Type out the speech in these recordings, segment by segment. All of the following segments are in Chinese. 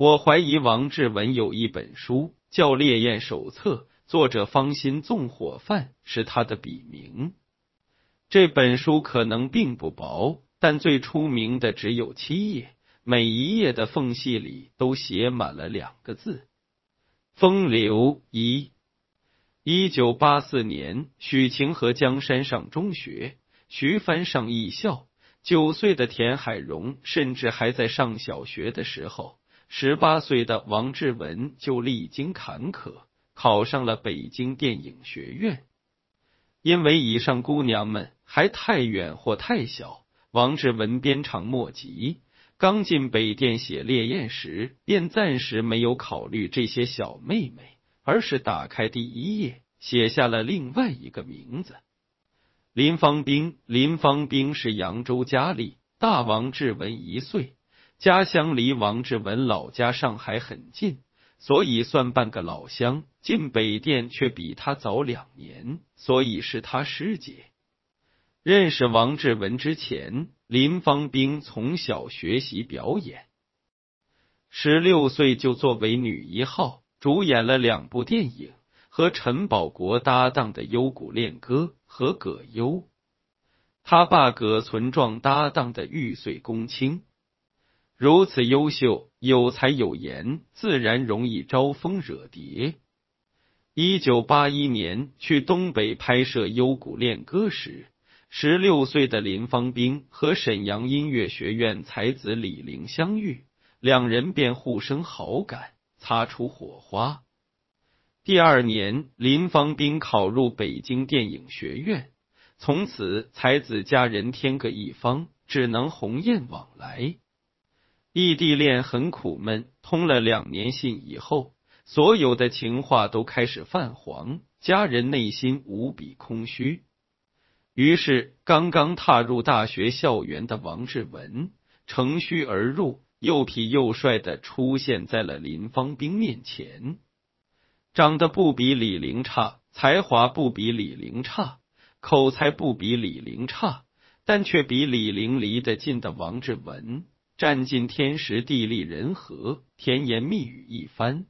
我怀疑王志文有一本书叫《烈焰手册》，作者方心纵火犯是他的笔名。这本书可能并不薄，但最出名的只有七页，每一页的缝隙里都写满了两个字：风流一。一九八四年，许晴和江山上中学，徐帆上艺校。九岁的田海荣甚至还在上小学的时候。十八岁的王志文就历经坎坷，考上了北京电影学院。因为以上姑娘们还太远或太小，王志文鞭长莫及。刚进北电写《烈焰》时，便暂时没有考虑这些小妹妹，而是打开第一页，写下了另外一个名字——林芳兵。林芳兵是扬州佳丽，大王志文一岁。家乡离王志文老家上海很近，所以算半个老乡。进北电却比他早两年，所以是他师姐。认识王志文之前，林芳兵从小学习表演，十六岁就作为女一号主演了两部电影，和陈宝国搭档的《幽谷恋歌》和葛优，他爸葛存壮搭档的《玉碎宫卿》。如此优秀、有才有颜，自然容易招蜂惹蝶。一九八一年去东北拍摄《幽谷恋歌》时，十六岁的林芳兵和沈阳音乐学院才子李玲相遇，两人便互生好感，擦出火花。第二年，林芳兵考入北京电影学院，从此才子佳人天各一方，只能鸿雁往来。异地恋很苦闷，通了两年信以后，所有的情话都开始泛黄，家人内心无比空虚。于是，刚刚踏入大学校园的王志文乘虚而入，又痞又帅的出现在了林芳兵面前。长得不比李玲差，才华不比李玲差，口才不比李玲差，但却比李玲离得近的王志文。占尽天时地利人和，甜言蜜语一番，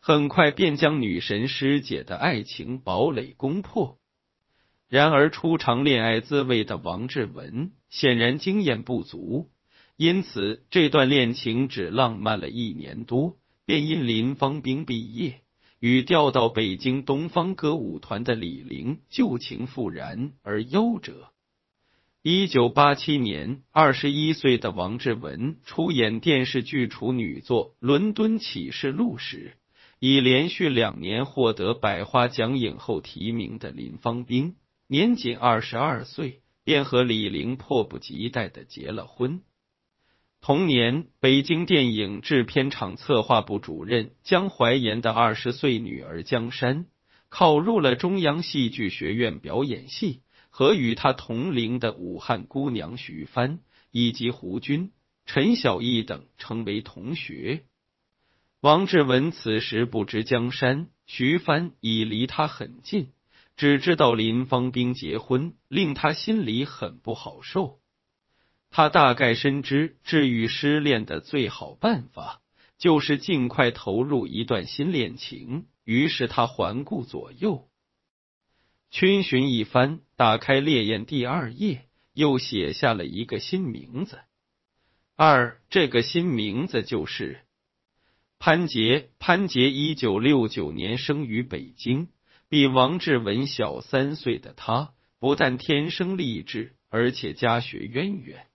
很快便将女神师姐的爱情堡垒攻破。然而初尝恋爱滋味的王志文显然经验不足，因此这段恋情只浪漫了一年多，便因林芳兵毕业，与调到北京东方歌舞团的李玲旧情复燃而夭折。一九八七年，二十一岁的王志文出演电视剧处女作《伦敦启示录》时，已连续两年获得百花奖影后提名的林芳兵，年仅二十二岁，便和李玲迫不及待的结了婚。同年，北京电影制片厂策划部主任江淮岩的二十岁女儿江山，考入了中央戏剧学院表演系。和与他同龄的武汉姑娘徐帆以及胡军、陈小艺等成为同学。王志文此时不知江山、徐帆已离他很近，只知道林芳兵结婚，令他心里很不好受。他大概深知治愈失恋的最好办法就是尽快投入一段新恋情，于是他环顾左右。逡巡一番，打开《烈焰》第二页，又写下了一个新名字。二，这个新名字就是潘杰。潘杰一九六九年生于北京，比王志文小三岁的他，不但天生丽质，而且家学渊源。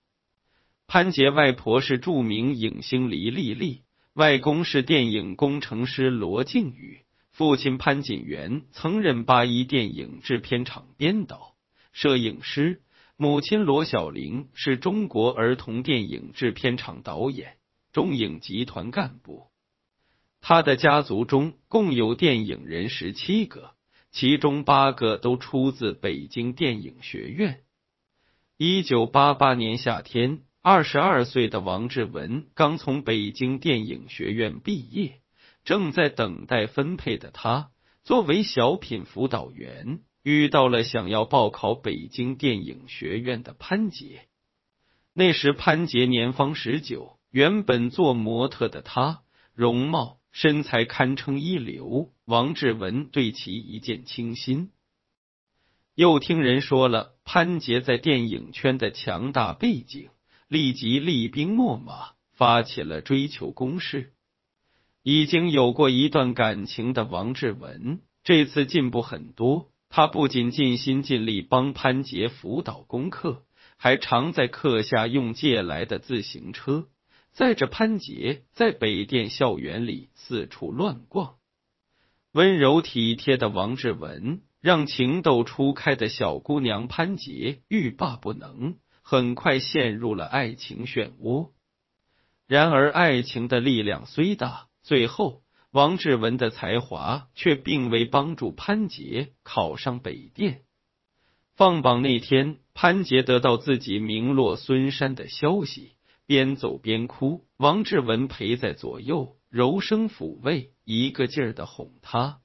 潘杰外婆是著名影星黎丽丽，外公是电影工程师罗靖宇。父亲潘锦元曾任八一电影制片厂编导、摄影师，母亲罗小玲是中国儿童电影制片厂导演、中影集团干部。他的家族中共有电影人十七个，其中八个都出自北京电影学院。一九八八年夏天，二十二岁的王志文刚从北京电影学院毕业。正在等待分配的他，作为小品辅导员，遇到了想要报考北京电影学院的潘杰。那时潘杰年方十九，原本做模特的他，容貌身材堪称一流。王志文对其一见倾心。又听人说了潘杰在电影圈的强大背景，立即厉兵秣马，发起了追求攻势。已经有过一段感情的王志文，这次进步很多。他不仅尽心尽力帮潘杰辅导功课，还常在课下用借来的自行车载着潘杰在北电校园里四处乱逛。温柔体贴的王志文，让情窦初开的小姑娘潘杰欲罢不能，很快陷入了爱情漩涡。然而，爱情的力量虽大。最后，王志文的才华却并未帮助潘杰考上北电。放榜那天，潘杰得到自己名落孙山的消息，边走边哭。王志文陪在左右，柔声抚慰，一个劲儿的哄他。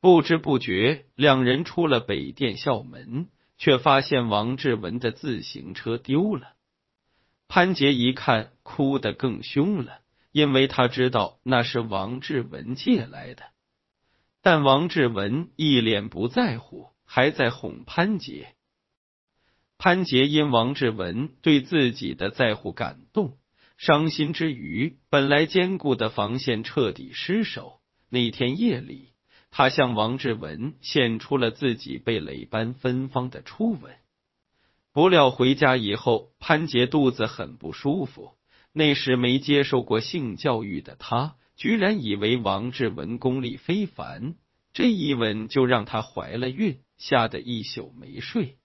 不知不觉，两人出了北电校门，却发现王志文的自行车丢了。潘杰一看，哭得更凶了。因为他知道那是王志文借来的，但王志文一脸不在乎，还在哄潘杰。潘杰因王志文对自己的在乎感动，伤心之余，本来坚固的防线彻底失守。那天夜里，他向王志文献出了自己被雷般芬芳的初吻。不料回家以后，潘杰肚子很不舒服。那时没接受过性教育的他，居然以为王志文功力非凡，这一吻就让他怀了孕，吓得一宿没睡。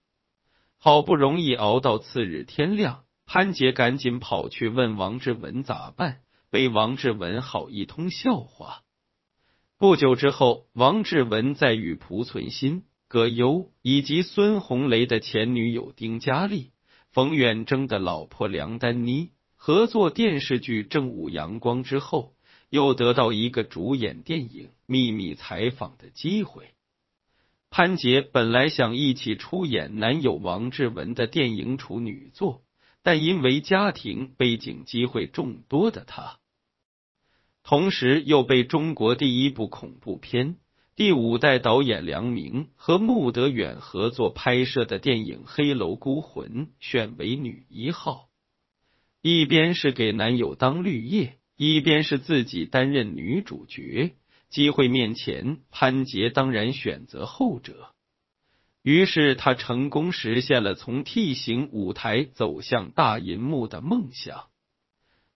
好不容易熬到次日天亮，潘杰赶紧跑去问王志文咋办，被王志文好一通笑话。不久之后，王志文在与濮存昕、葛优以及孙红雷的前女友丁嘉丽、冯远征的老婆梁丹妮。合作电视剧《正午阳光》之后，又得到一个主演电影秘密采访的机会。潘杰本来想一起出演男友王志文的电影处女作，但因为家庭背景机会众多的他，同时又被中国第一部恐怖片第五代导演梁明和穆德远合作拍摄的电影《黑楼孤魂》选为女一号。一边是给男友当绿叶，一边是自己担任女主角。机会面前，潘杰当然选择后者。于是，他成功实现了从 T 型舞台走向大银幕的梦想。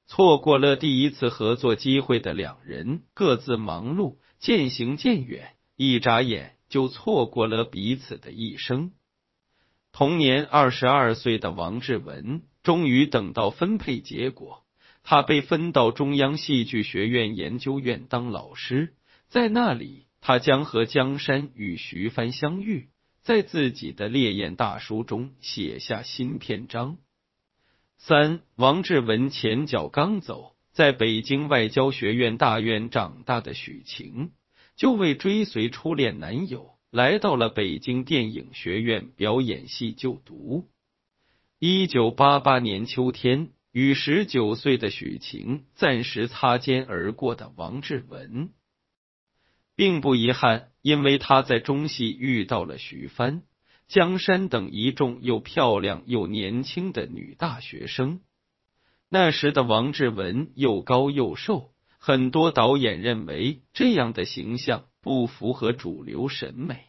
错过了第一次合作机会的两人，各自忙碌，渐行渐远，一眨眼就错过了彼此的一生。同年二十二岁的王志文。终于等到分配结果，他被分到中央戏剧学院研究院当老师。在那里，他将和江山与徐帆相遇，在自己的烈焰大书中写下新篇章。三，王志文前脚刚走，在北京外交学院大院长大的许晴，就为追随初恋男友，来到了北京电影学院表演系就读。一九八八年秋天，与十九岁的许晴暂时擦肩而过的王志文，并不遗憾，因为他在中戏遇到了徐帆、江山等一众又漂亮又年轻的女大学生。那时的王志文又高又瘦，很多导演认为这样的形象不符合主流审美，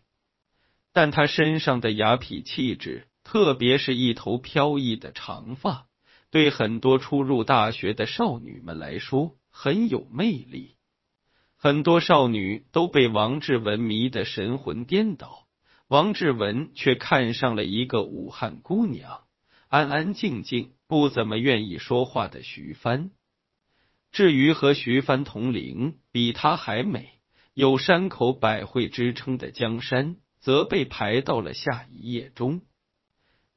但他身上的雅痞气质。特别是一头飘逸的长发，对很多初入大学的少女们来说很有魅力。很多少女都被王志文迷得神魂颠倒，王志文却看上了一个武汉姑娘，安安静静、不怎么愿意说话的徐帆。至于和徐帆同龄、比他还美、有山口百惠之称的江山，则被排到了下一页中。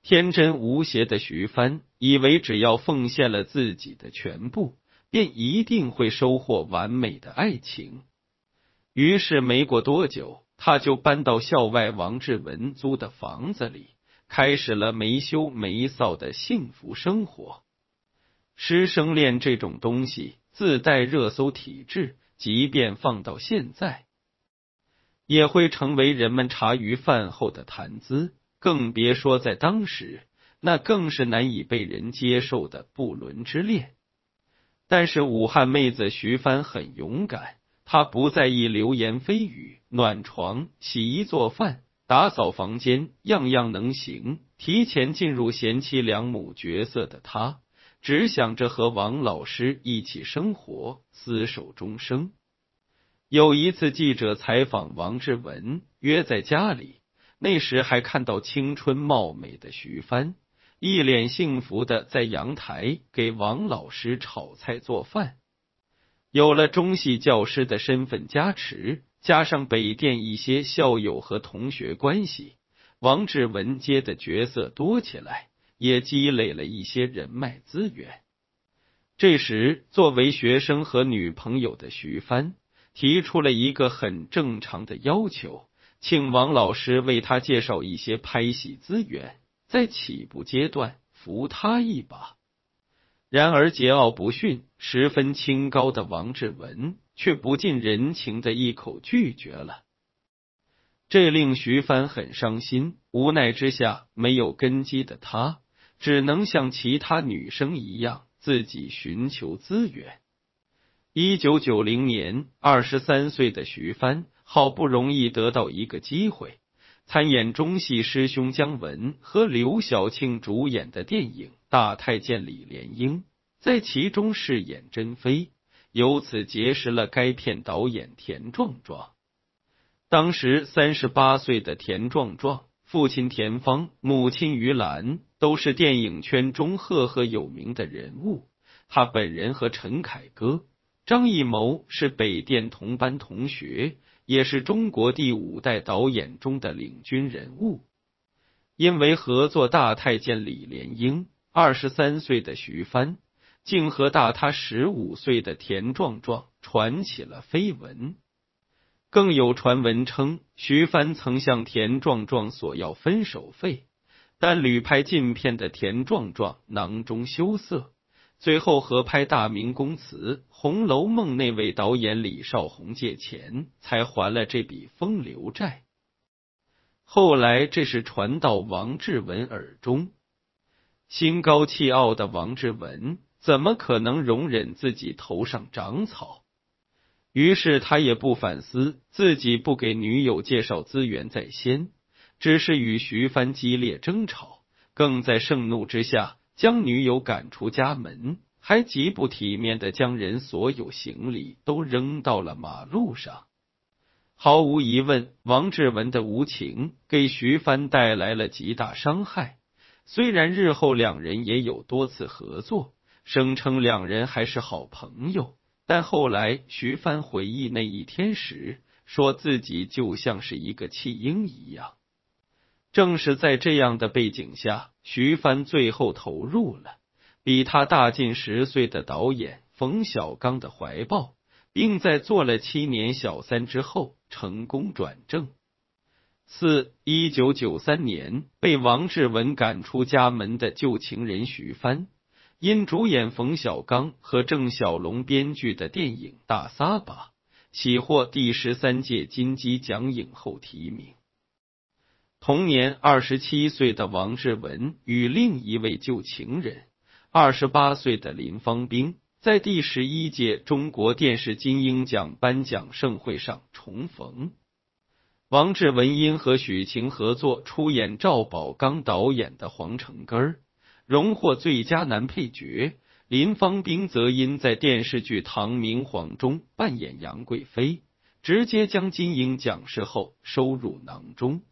天真无邪的徐帆以为，只要奉献了自己的全部，便一定会收获完美的爱情。于是，没过多久，他就搬到校外王志文租的房子里，开始了没羞没臊的幸福生活。师生恋这种东西自带热搜体质，即便放到现在，也会成为人们茶余饭后的谈资，更别说在当时，那更是难以被人接受的不伦之恋。但是武汉妹子徐帆很勇敢，她不在意流言蜚语，暖床、洗衣、做饭、打扫房间，样样能行。提前进入贤妻良母角色的她，只想着和王老师一起生活，厮守终生。有一次，记者采访王志文，约在家里，那时还看到青春貌美的徐帆。一脸幸福的在阳台给王老师炒菜做饭。有了中戏教师的身份加持，加上北电一些校友和同学关系，王志文接的角色多起来，也积累了一些人脉资源。这时，作为学生和女朋友的徐帆提出了一个很正常的要求，请王老师为他介绍一些拍戏资源。在起步阶段扶他一把，然而桀骜不驯、十分清高的王志文却不近人情的一口拒绝了，这令徐帆很伤心。无奈之下，没有根基的他只能像其他女生一样自己寻求资源。一九九零年，二十三岁的徐帆好不容易得到一个机会。参演中戏师兄姜文和刘晓庆主演的电影《大太监李莲英》，在其中饰演珍妃，由此结识了该片导演田壮壮。当时三十八岁的田壮壮，父亲田芳、母亲于兰都是电影圈中赫赫有名的人物。他本人和陈凯歌、张艺谋是北电同班同学。也是中国第五代导演中的领军人物。因为合作大太监李莲英，二十三岁的徐帆竟和大他十五岁的田壮壮传起了绯闻。更有传闻称，徐帆曾向田壮壮索要分手费，但屡拍禁片的田壮壮囊中羞涩。最后合拍《大明宫词》《红楼梦》那位导演李少红借钱，才还了这笔风流债。后来这事传到王志文耳中，心高气傲的王志文怎么可能容忍自己头上长草？于是他也不反思自己不给女友介绍资源在先，只是与徐帆激烈争吵，更在盛怒之下。将女友赶出家门，还极不体面的将人所有行李都扔到了马路上。毫无疑问，王志文的无情给徐帆带来了极大伤害。虽然日后两人也有多次合作，声称两人还是好朋友，但后来徐帆回忆那一天时，说自己就像是一个弃婴一样。正是在这样的背景下，徐帆最后投入了比他大近十岁的导演冯小刚的怀抱，并在做了七年小三之后成功转正。四一九九三年被王志文赶出家门的旧情人徐帆，因主演冯小刚和郑晓龙编剧的电影《大撒把》，喜获第十三届金鸡奖影后提名。同年，二十七岁的王志文与另一位旧情人，二十八岁的林芳兵，在第十一届中国电视金鹰奖颁奖盛会上重逢。王志文因和许晴合作出演赵宝刚导演的《黄城根》，荣获最佳男配角；林芳兵则因在电视剧《唐明皇》中扮演杨贵妃，直接将金鹰奖视后收入囊中。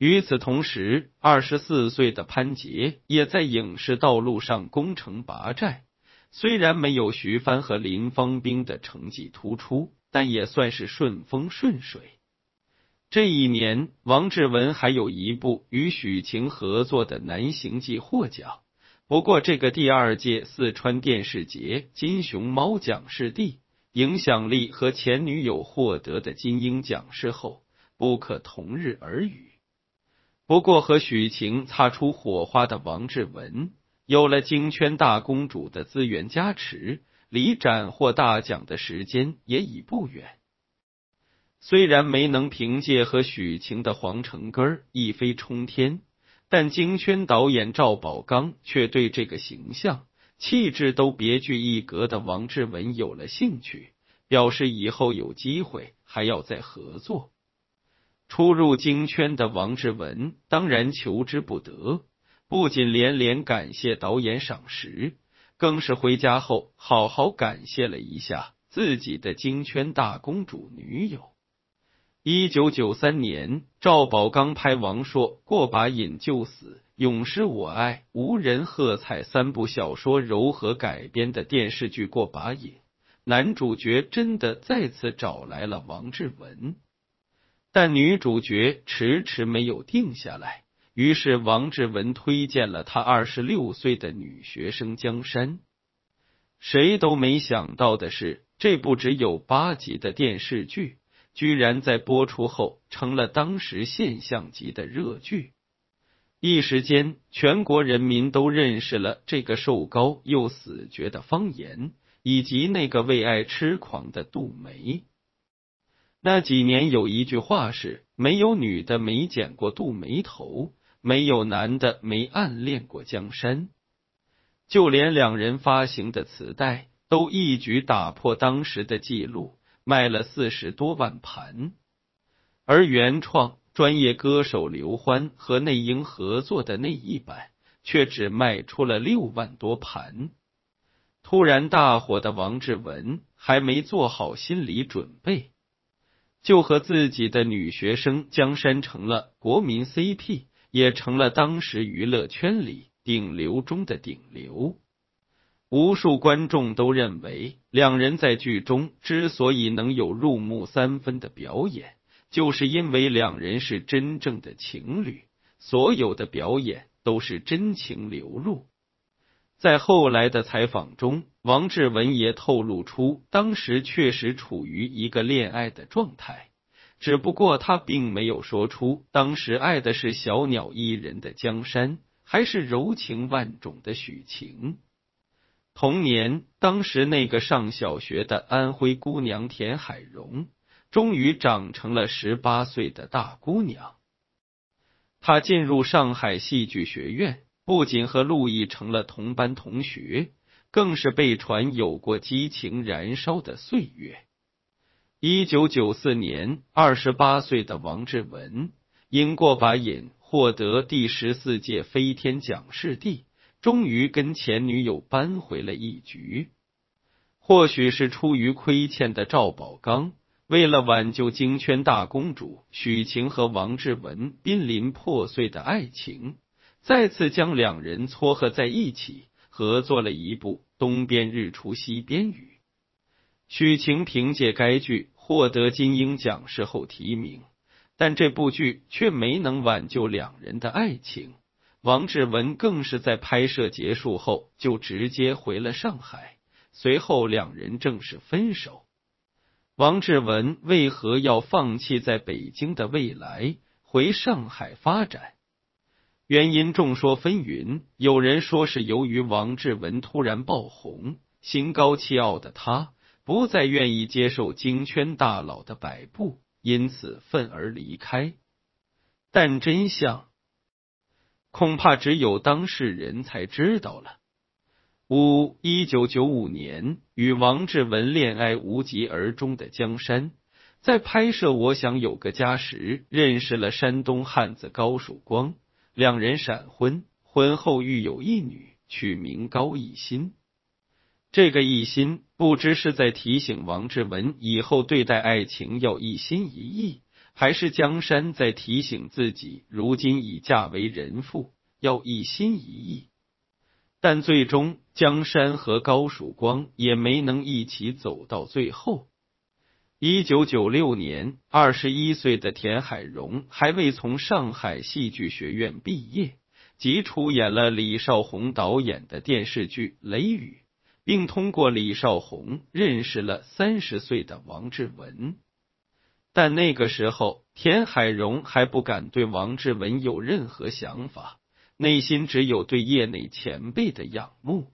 与此同时，二十四岁的潘杰也在影视道路上攻城拔寨。虽然没有徐帆和林芳兵的成绩突出，但也算是顺风顺水。这一年，王志文还有一部与许晴合作的《南行记》获奖。不过，这个第二届四川电视节金熊猫奖视帝，影响力和前女友获得的金鹰奖视后不可同日而语。不过，和许晴擦出火花的王志文，有了京圈大公主的资源加持，离斩获大奖的时间也已不远。虽然没能凭借和许晴的皇城根一飞冲天，但京圈导演赵宝刚却对这个形象、气质都别具一格的王志文有了兴趣，表示以后有机会还要再合作。初入京圈的王志文当然求之不得，不仅连连感谢导演赏识，更是回家后好好感谢了一下自己的京圈大公主女友。一九九三年，赵宝刚拍王朔过把瘾就死、永失我爱、无人喝彩三部小说柔和改编的电视剧《过把瘾》，男主角真的再次找来了王志文，但女主角迟迟没有定下来。于是王志文推荐了他二十六岁的女学生江山。谁都没想到的是，这部只有八集的电视剧。居然在播出后成了当时现象级的热剧，一时间全国人民都认识了这个瘦高又死绝的方言，以及那个为爱痴狂的杜梅。那几年有一句话是：没有女的没剪过杜梅头，没有男的没暗恋过江山。就连两人发行的磁带都一举打破当时的记录。卖了四十多万盘，而原创专业歌手刘欢和内英合作的那一版却只卖出了六万多盘。突然大火的王志文还没做好心理准备，就和自己的女学生江山成了国民 CP，也成了当时娱乐圈里顶流中的顶流。无数观众都认为，两人在剧中之所以能有入木三分的表演，就是因为两人是真正的情侣，所有的表演都是真情流露。在后来的采访中，王志文也透露出，当时确实处于一个恋爱的状态，只不过他并没有说出当时爱的是小鸟依人的江山，还是柔情万种的许晴。同年，当时那个上小学的安徽姑娘田海蓉，终于长成了十八岁的大姑娘。她进入上海戏剧学院，不仅和陆毅成了同班同学，更是被传有过激情燃烧的岁月。一九九四年，二十八岁的王志文因过把瘾获得第十四届飞天奖视帝。终于跟前女友扳回了一局，或许是出于亏欠的赵宝刚，为了挽救京圈大公主许晴和王志文濒临破碎的爱情，再次将两人撮合在一起，合作了一部《东边日出西边雨》。许晴凭借该剧获得金鹰奖视后提名，但这部剧却没能挽救两人的爱情。王志文更是在拍摄结束后就直接回了上海，随后两人正式分手。王志文为何要放弃在北京的未来，回上海发展？原因众说纷纭，有人说是由于王志文突然爆红，心高气傲的他不再愿意接受京圈大佬的摆布，因此愤而离开。但真相。恐怕只有当事人才知道了。五一九九五年，与王志文恋爱无疾而终的江山，在拍摄《我想有个家》时，认识了山东汉子高曙光，两人闪婚，婚后育有一女，取名高一心。这个一心，不知是在提醒王志文以后对待爱情要一心一意。还是江山在提醒自己，如今已嫁为人妇，要一心一意。但最终，江山和高曙光也没能一起走到最后。一九九六年，二十一岁的田海蓉还未从上海戏剧学院毕业，即出演了李少红导演的电视剧《雷雨》，并通过李少红认识了三十岁的王志文。但那个时候，田海蓉还不敢对王志文有任何想法。内心只有对业内前辈的仰慕。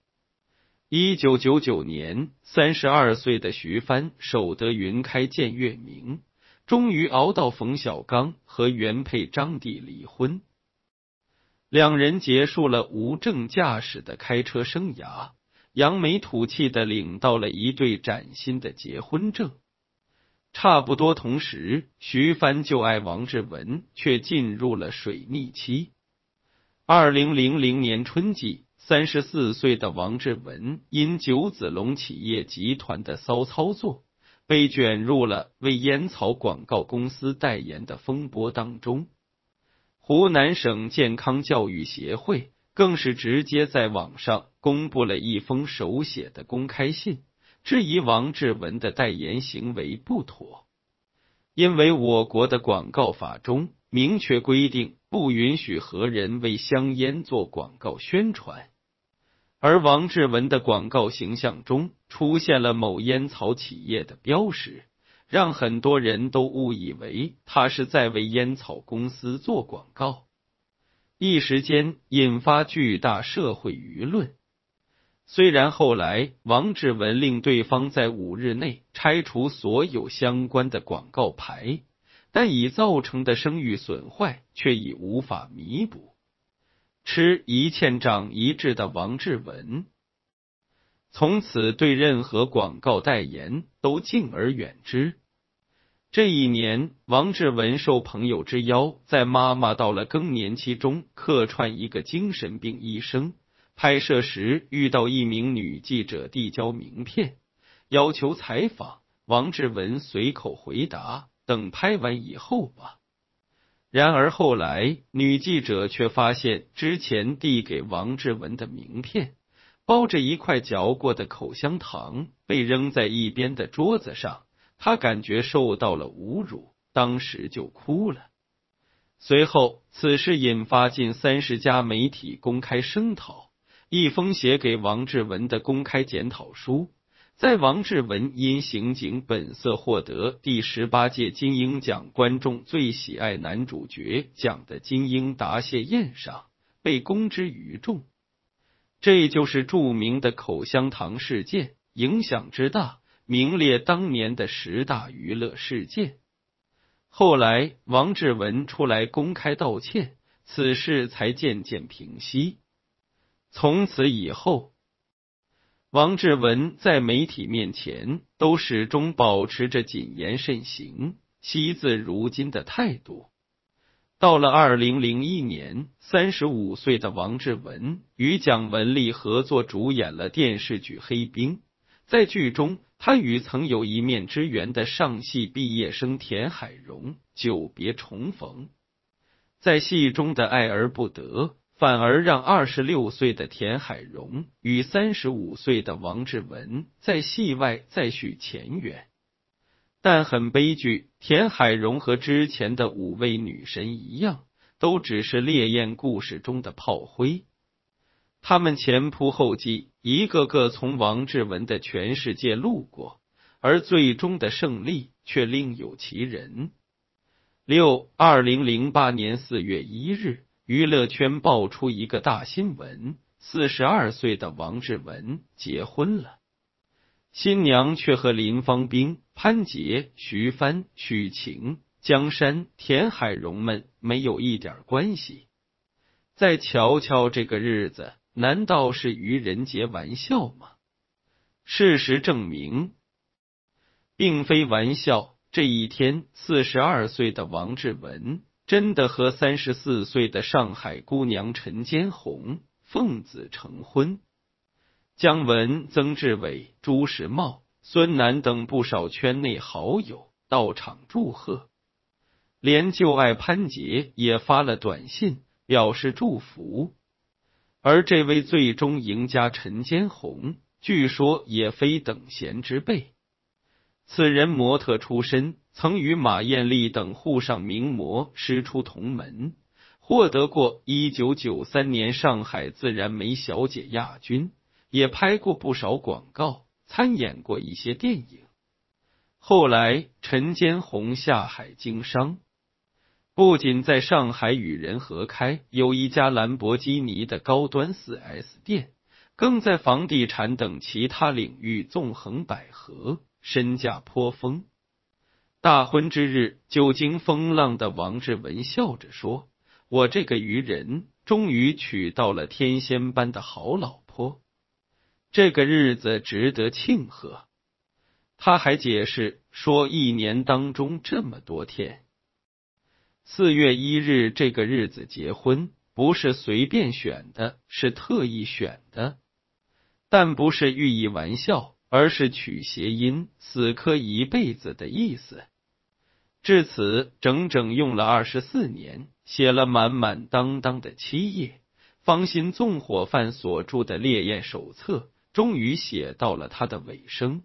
一九九九年，三十二岁的徐帆守得云开见月明，终于熬到冯小刚和原配张帝离婚，两人结束了无证驾驶的开车生涯，扬眉吐气的领到了一对崭新的结婚证。差不多同时，徐帆就爱王志文却进入了水逆期。二零零零年春季。三十四岁的王志文因九子龙企业集团的骚操作，被卷入了为烟草广告公司代言的风波当中。湖南省健康教育协会更是直接在网上公布了一封手写的公开信，质疑王志文的代言行为不妥，因为我国的广告法中明确规定，不允许何人为香烟做广告宣传。而王志文的广告形象中出现了某烟草企业的标识，让很多人都误以为他是在为烟草公司做广告，一时间引发巨大社会舆论。虽然后来王志文令对方在五日内拆除所有相关的广告牌，但已造成的声誉损坏却已无法弥补。吃一堑长一智的王志文，从此对任何广告代言都敬而远之。这一年，王志文受朋友之邀，在妈妈到了更年期中客串一个精神病医生拍摄时，遇到一名女记者递交名片，要求采访。王志文随口回答：“等拍完以后吧。”然而后来，女记者却发现之前递给王志文的名片包着一块嚼过的口香糖，被扔在一边的桌子上。她感觉受到了侮辱，当时就哭了。随后，此事引发近三十家媒体公开声讨，一封写给王志文的公开检讨书。在王志文因刑警本色获得第十八届金鹰奖观众最喜爱男主角奖的金鹰答谢宴上被公之于众，这就是著名的口香糖事件，影响之大，名列当年的十大娱乐事件。后来王志文出来公开道歉，此事才渐渐平息。从此以后。王志文在媒体面前都始终保持着谨言慎行、惜字如金的态度。到了二零零一年，三十五岁的王志文与蒋雯丽合作主演了电视剧《黑冰》。在剧中，他与曾有一面之缘的上戏毕业生田海蓉久别重逢，在戏中的爱而不得。反而让二十六岁的田海蓉与三十五岁的王志文在戏外再续前缘，但很悲剧，田海蓉和之前的五位女神一样，都只是烈焰故事中的炮灰。他们前仆后继，一个个从王志文的全世界路过，而最终的胜利却另有其人。六二零零八年四月一日。娱乐圈爆出一个大新闻：四十二岁的王志文结婚了，新娘却和林芳斌、潘杰、徐帆、许晴、江山、田海蓉们没有一点关系。再瞧瞧这个日子，难道是愚人节玩笑吗？事实证明，并非玩笑。这一天，四十二岁的王志文。真的和三十四岁的上海姑娘陈坚红奉子成婚，姜文、曾志伟、朱时茂、孙楠等不少圈内好友到场祝贺，连旧爱潘杰也发了短信表示祝福。而这位最终赢家陈坚红，据说也非等闲之辈。此人模特出身，曾与马艳丽等沪上名模师出同门，获得过一九九三年上海自然美小姐亚军，也拍过不少广告，参演过一些电影。后来陈坚红下海经商，不仅在上海与人合开有一家兰博基尼的高端四 S 店，更在房地产等其他领域纵横捭阖，身价颇丰。大婚之日，久经风浪的王志文笑着说：“我这个愚人，终于娶到了天仙般的好老婆，这个日子值得庆贺。”他还解释说：“一年当中这么多天。”四月一日这个日子结婚不是随便选的，是特意选的，但不是寓意玩笑，而是取谐音“死磕一辈子”的意思。至此，整整用了二十四年，写了满满当当的七页，方心纵火犯所著的《烈焰手册》终于写到了他的尾声。